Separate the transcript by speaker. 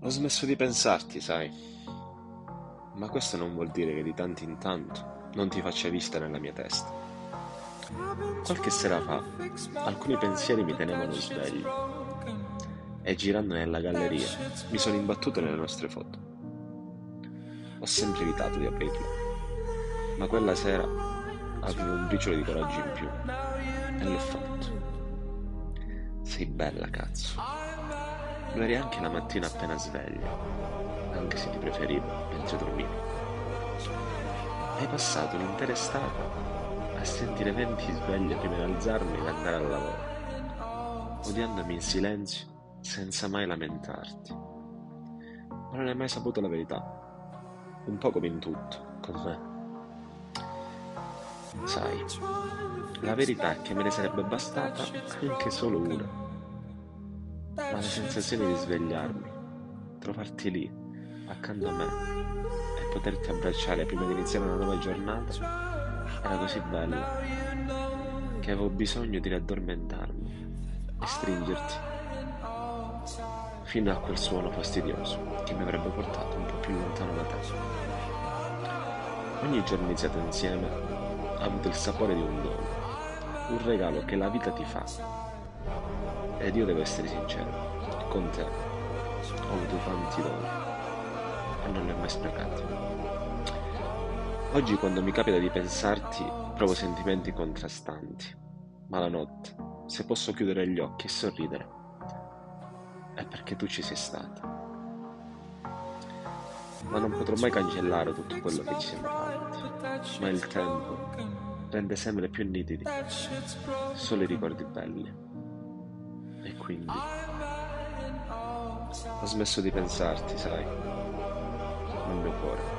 Speaker 1: Ho smesso di pensarti, sai. Ma questo non vuol dire che di tanto in tanto non ti faccia vista nella mia testa. Qualche sera fa, alcuni pensieri mi tenevano sveglio e girando nella galleria mi sono imbattuto nelle nostre foto. Ho sempre evitato di aprirle, ma quella sera avevo un briciolo di coraggio in più e l'ho fatto. Sei bella, cazzo. Lo eri anche la mattina appena sveglia, anche se ti preferivo mentre dormivi. Hai passato un'intera estate a sentire venti sveglie prima di alzarmi ed andare al lavoro, odiandomi in silenzio senza mai lamentarti. Ma non hai mai saputo la verità, un po' come in tutto, con me. Sai, la verità è che me ne sarebbe bastata anche solo una ma la sensazione di svegliarmi, trovarti lì, accanto a me e poterti abbracciare prima di iniziare una nuova giornata era così bella che avevo bisogno di riaddormentarmi e stringerti fino a quel suono fastidioso che mi avrebbe portato un po' più lontano da te. Ogni giorno iniziato insieme ha avuto il sapore di un dono, un regalo che la vita ti fa ed io devo essere sincero, con te ho avuto tanti doni e non li ho mai sprecati. Oggi quando mi capita di pensarti provo sentimenti contrastanti, ma la notte, se posso chiudere gli occhi e sorridere, è perché tu ci sei stata. Ma non potrò mai cancellare tutto quello che ci siamo fatti, ma il tempo rende sempre più nitidi solo i ricordi belli. Quindi ho smesso di pensarti, sai, nel mio cuore.